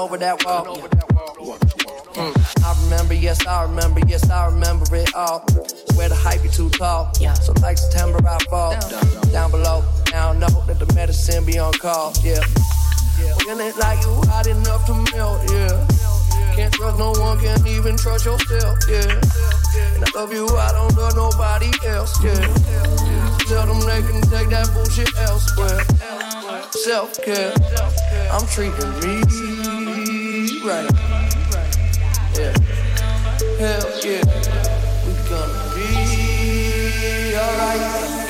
over that wall. I remember, yes, I remember, yes, I remember it all. Where the hype be too tall, so like September I fall down below. Now know that the medicine be on call. Yeah, feeling it like you hot enough to melt. Yeah, can't trust no one, can't even trust yourself. Yeah, and I love you, I don't love nobody else. Yeah tell them they can take that bullshit elsewhere. Self care, I'm treating me keep running. Yeah. Hell yeah. We gonna be alright.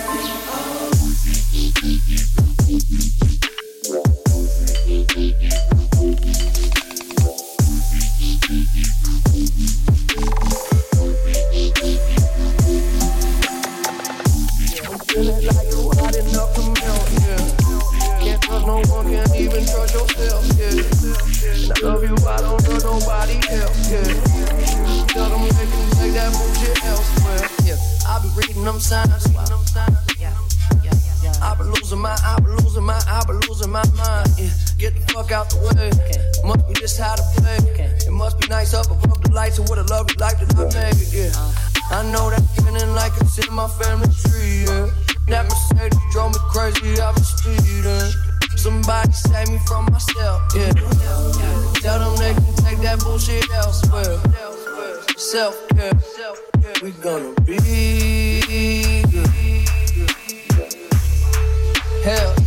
reading them signs. Yeah, yeah, yeah. I been losing my, I been losing my, I been losing my mind. Yeah, get the fuck out the way. Okay. Must be just how to play. Okay. It must be nice up above the lights and what a lovely life that I made. Yeah, uh. I know that feeling like it's in my family tree. Yeah, that Mercedes drove me crazy. I've been speeding. Somebody save me from myself. Yeah, tell them they can take that bullshit elsewhere. Self care, we gonna be. hell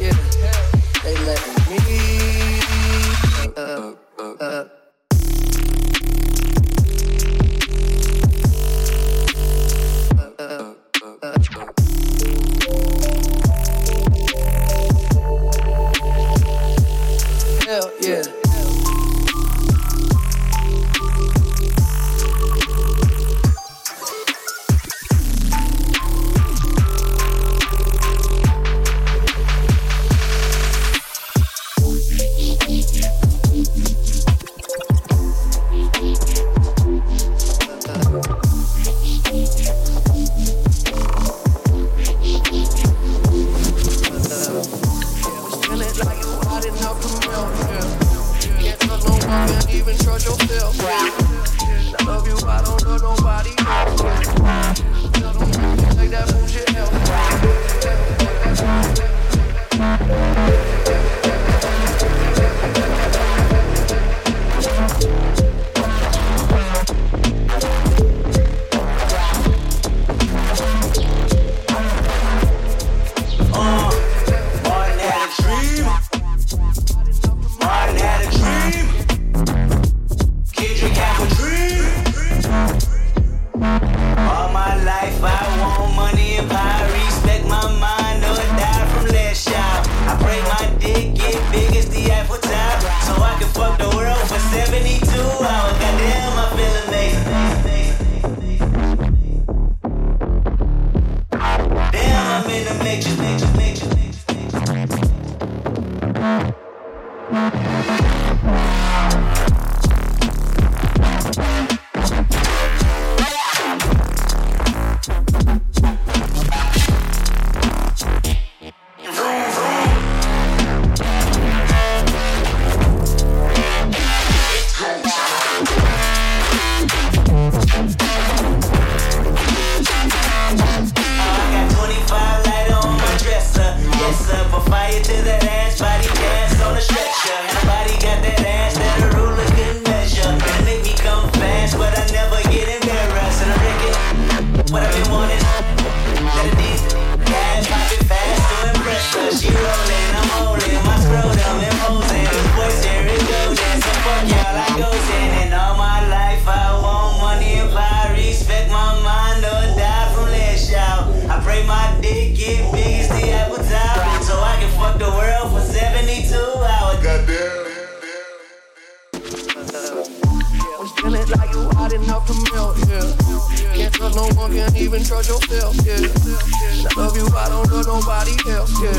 yeah. Love you, I don't love nobody else, yeah.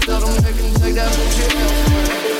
Tell them they can take that bullshit elsewhere.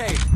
Okay.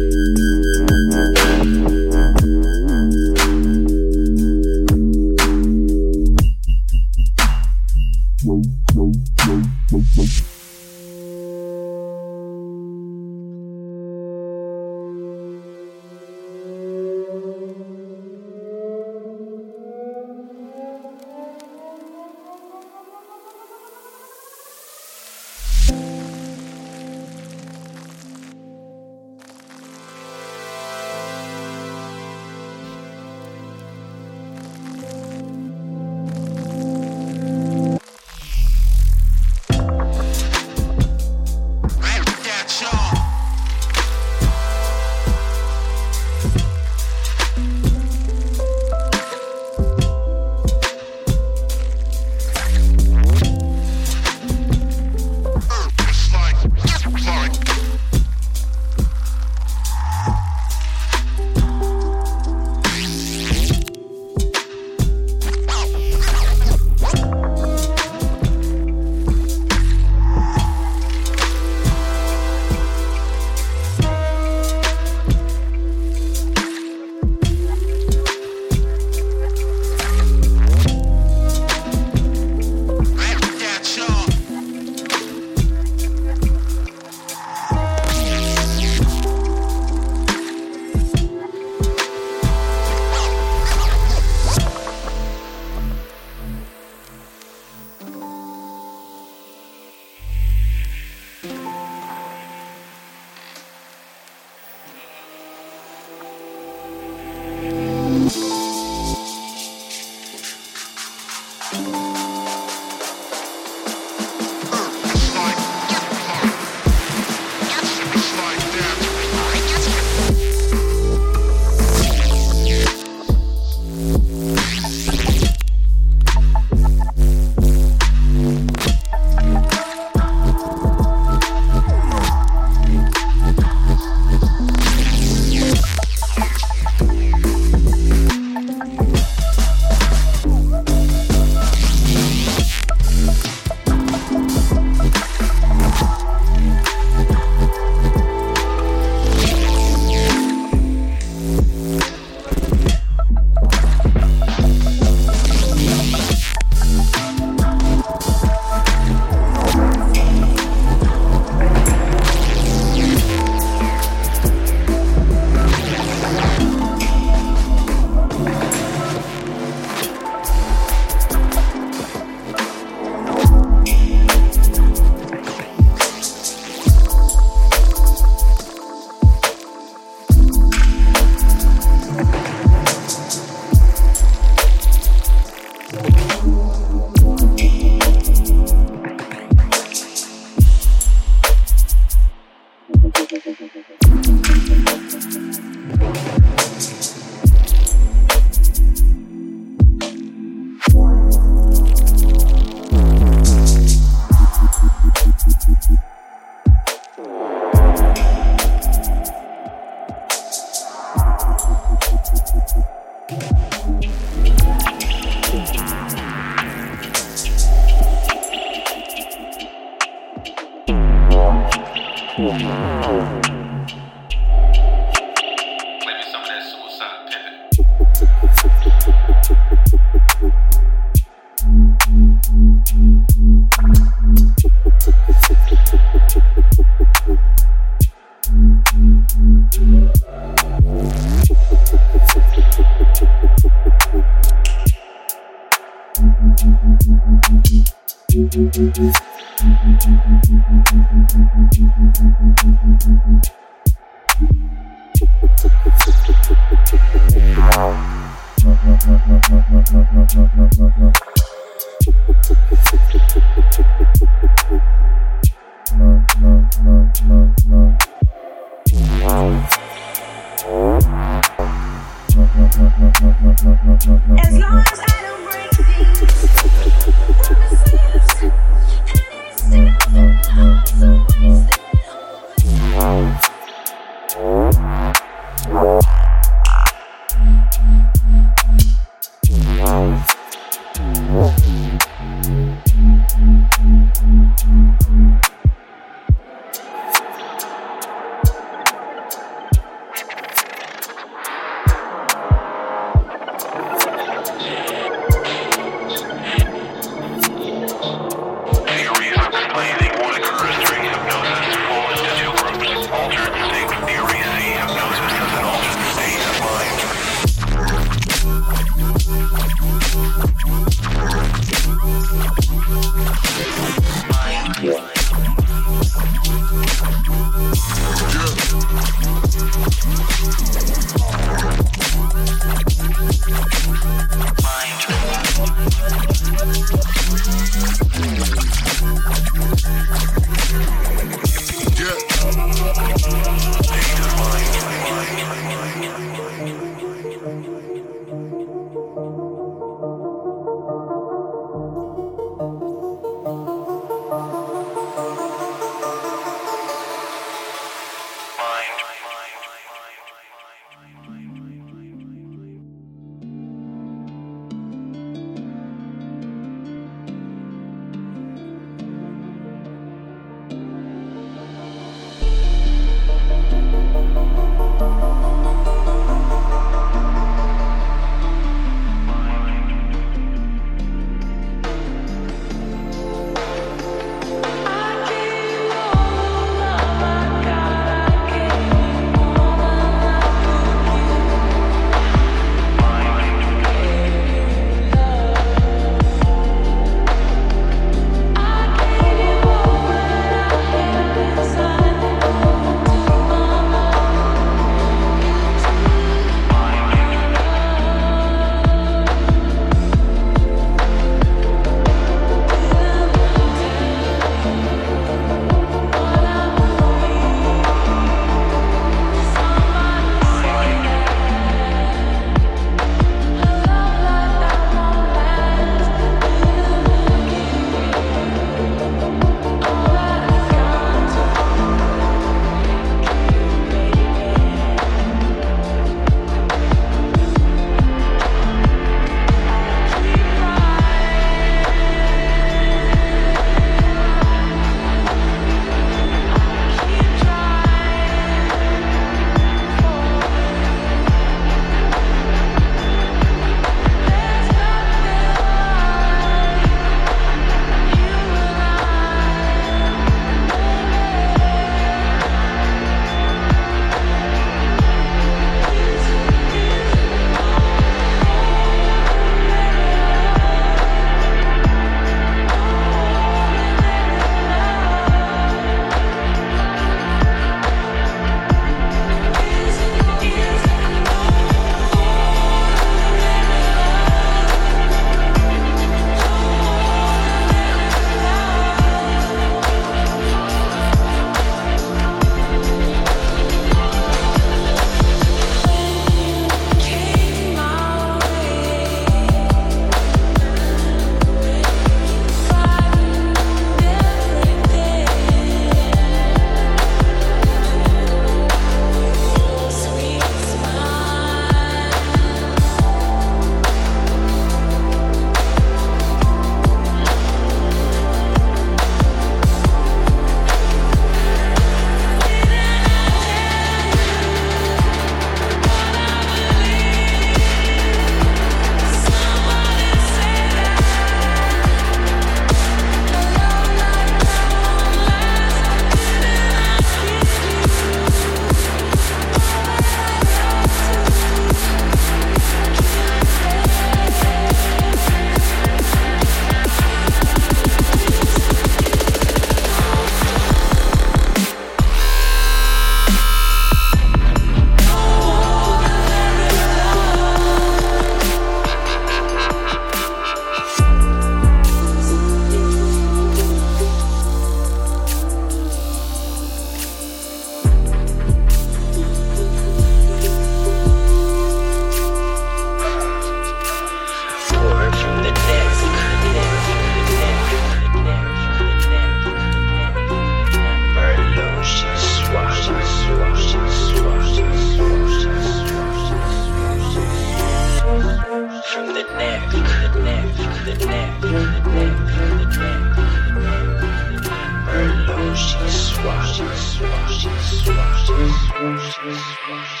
Thank you.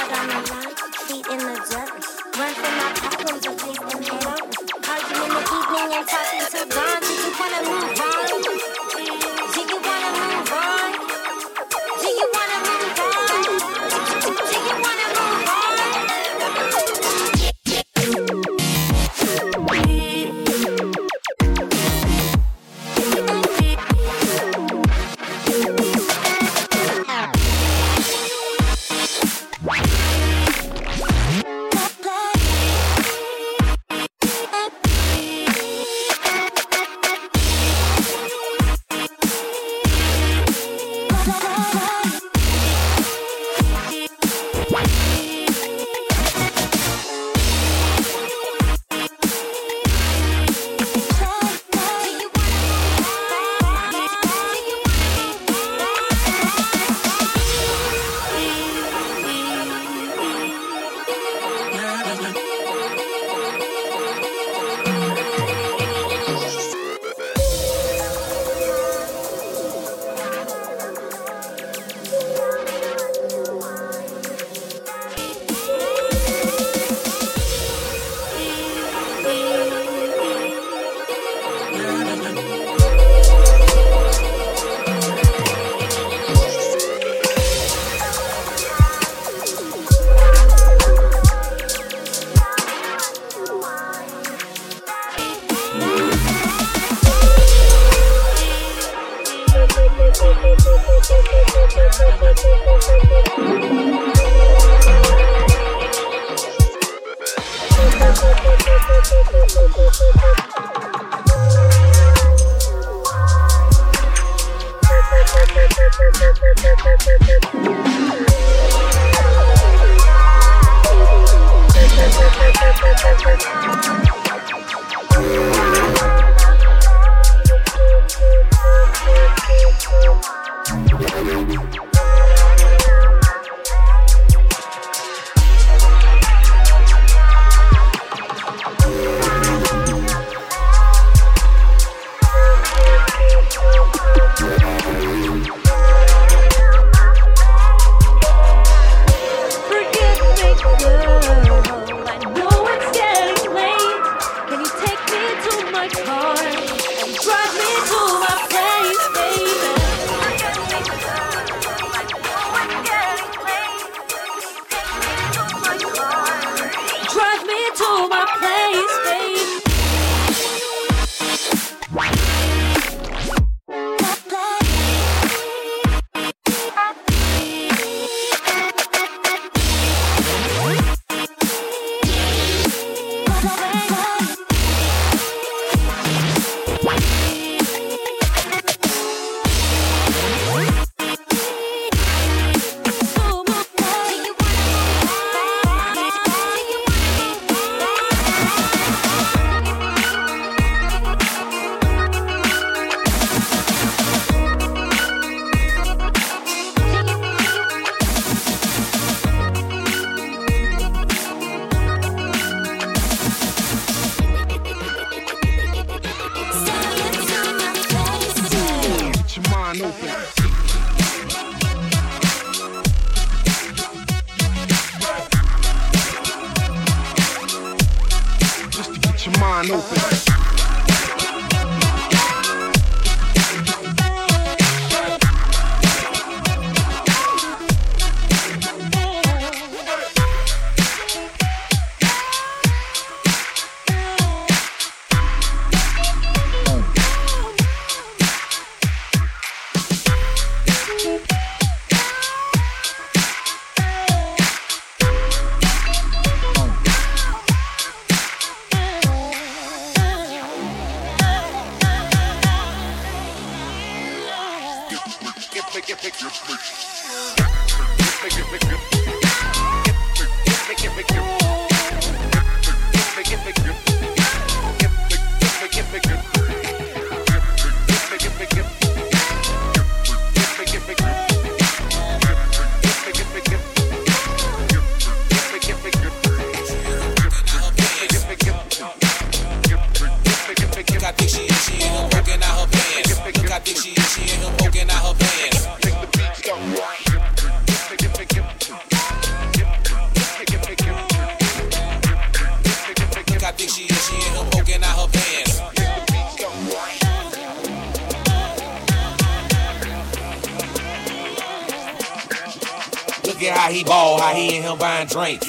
I'm feet in the dirt. Run from my problems and face them in the evening and talking to Ron. Did you wanna move on?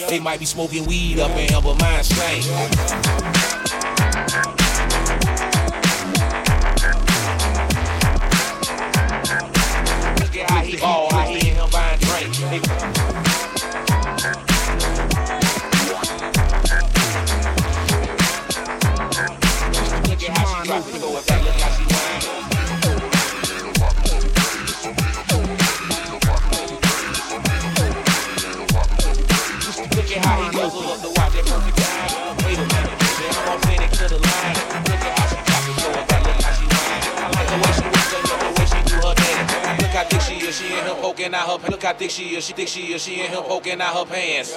They might be smoking weed up in Humble Mind Slang. think she is, she think she is, she and him poking out her pants.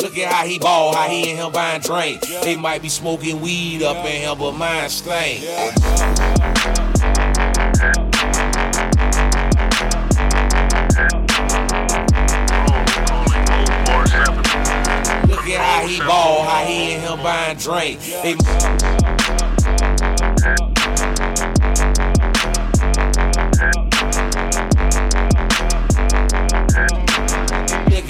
Look at how he ball, how he and him buying drink. They might be smoking weed up in him, but mine stink. Look at how he ball, how he and him buying drink. They Look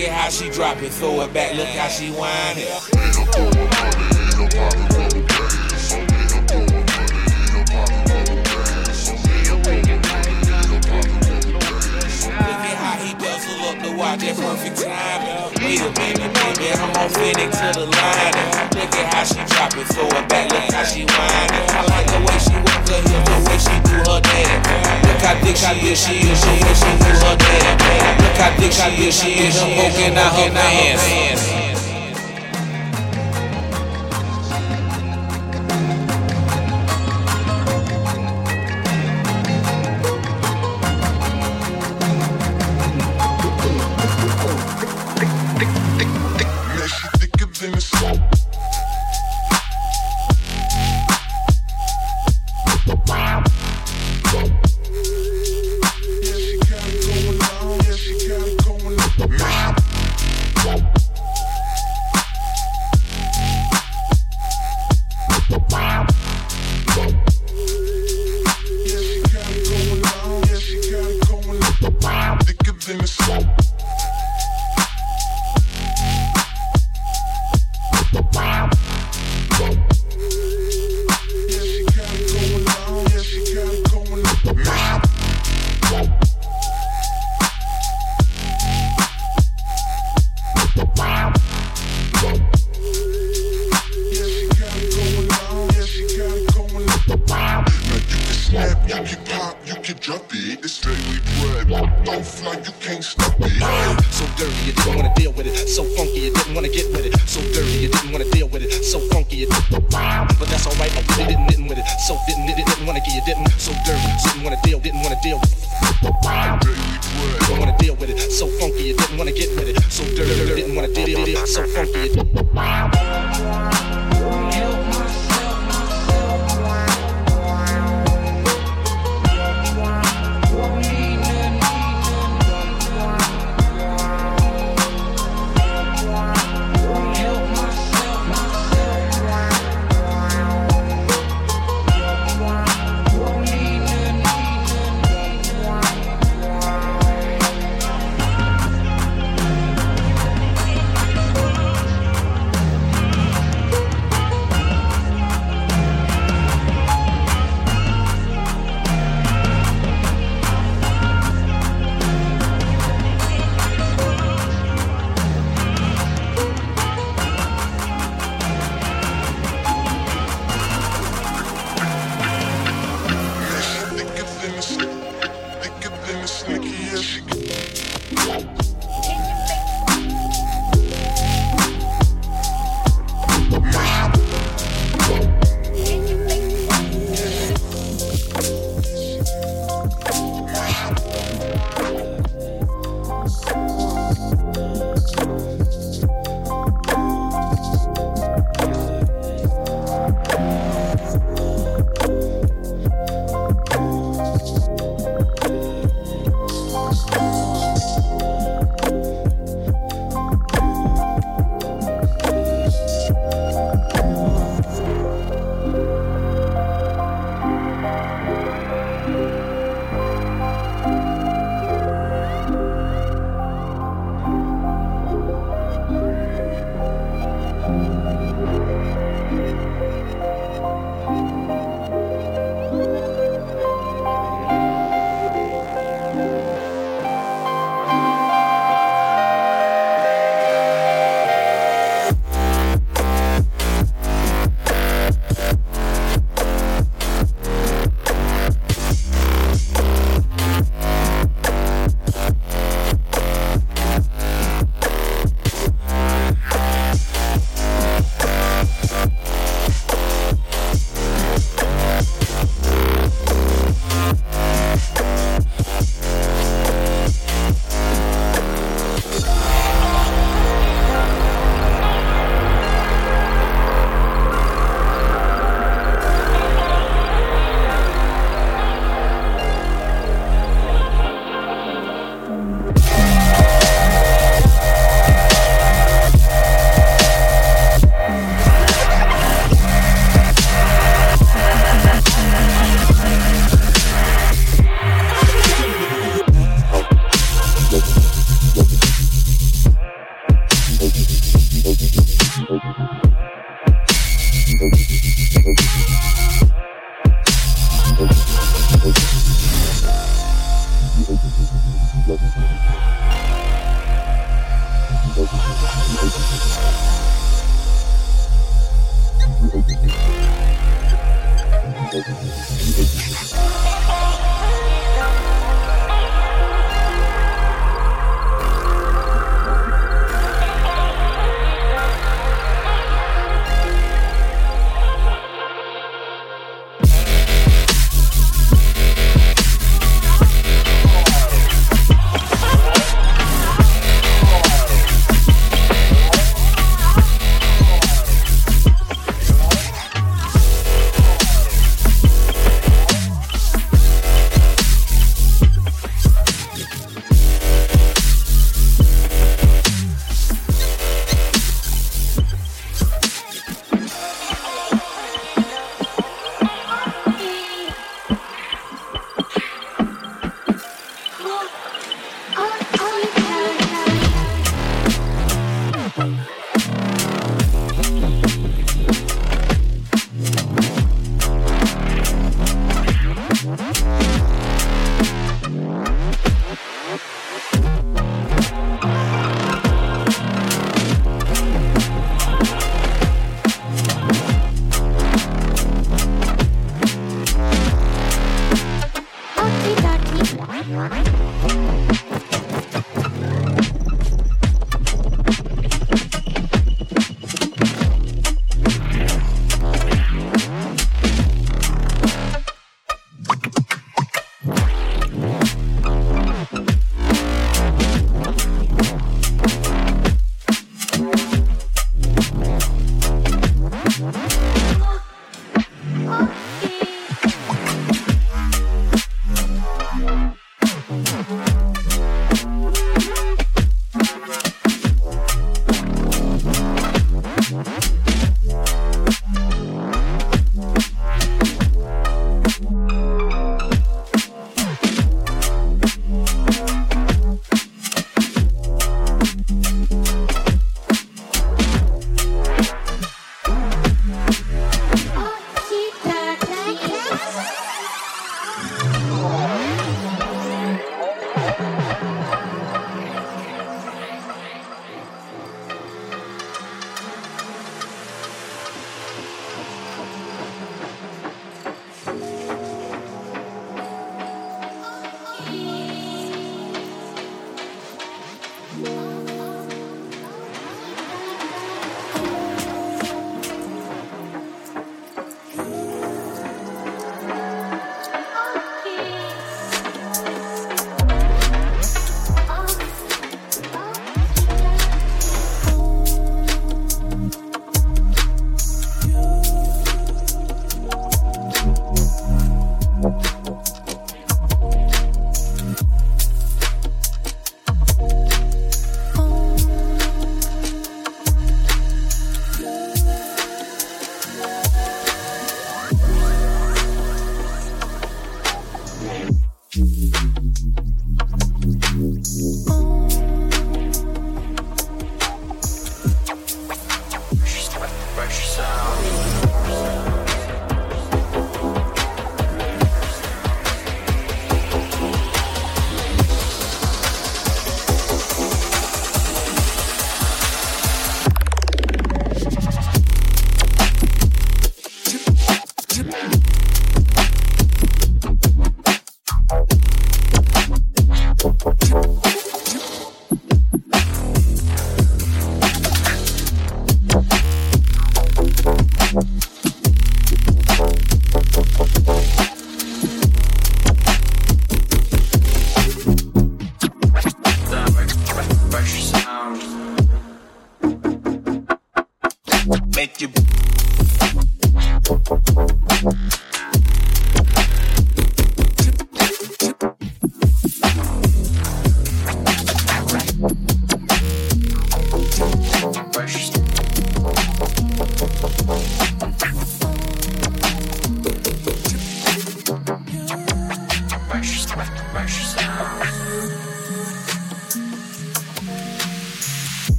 at how she drop it, throw it back, look how she whine it. time. Wait a minute, baby, I'm authentic to the line. Look at how she drop it Throw it back, look how she whine. I like the way she work her hips, the way she do her dance. Look how thick she is, she is, she is, she do her dance. Look how thick she is, she is, she poking out her pants.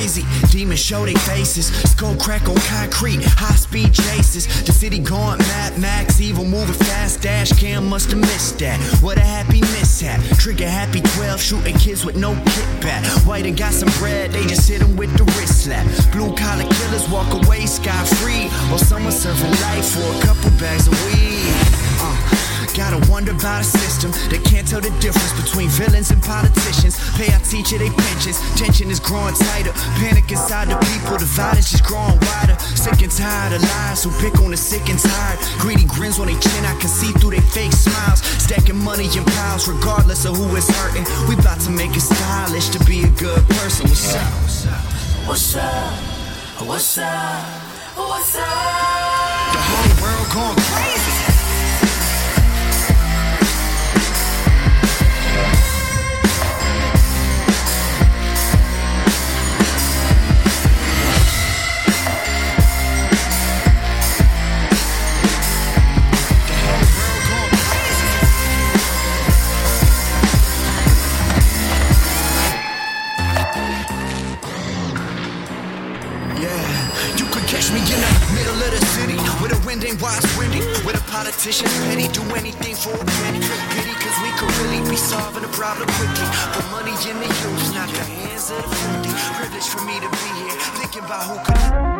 Crazy. Demons show their faces. Skull crack on concrete. High speed chases. The city going Mad Max. Evil moving fast. Dash cam must have missed that. What a happy mishap. Trigger happy 12. Shooting kids with no kickback. White and got some bread. They just hit 'em with the wrist slap. Blue collar killers walk away sky free. While someone serving life for a couple bags of weed. Gotta wonder about a system that can't tell the difference between villains and politicians. Pay our teacher they pensions. Tension is growing tighter. Panic inside the people. The violence is growing wider. Sick and tired of lies who pick on the sick and tired. Greedy grins on their chin. I can see through their fake smiles. Stacking money in piles regardless of who is hurting. We about to make it stylish to be a good person. What's up? What's up? What's up? What's up? The whole world going crazy. Catch me in the middle of the city with a wind ain't wise windy, with a politician petty, do anything for a penny. Pity, cause we could really be solving the problem quickly. But money in the use, not the hands of the filthy. Privilege for me to be here, thinking about who could.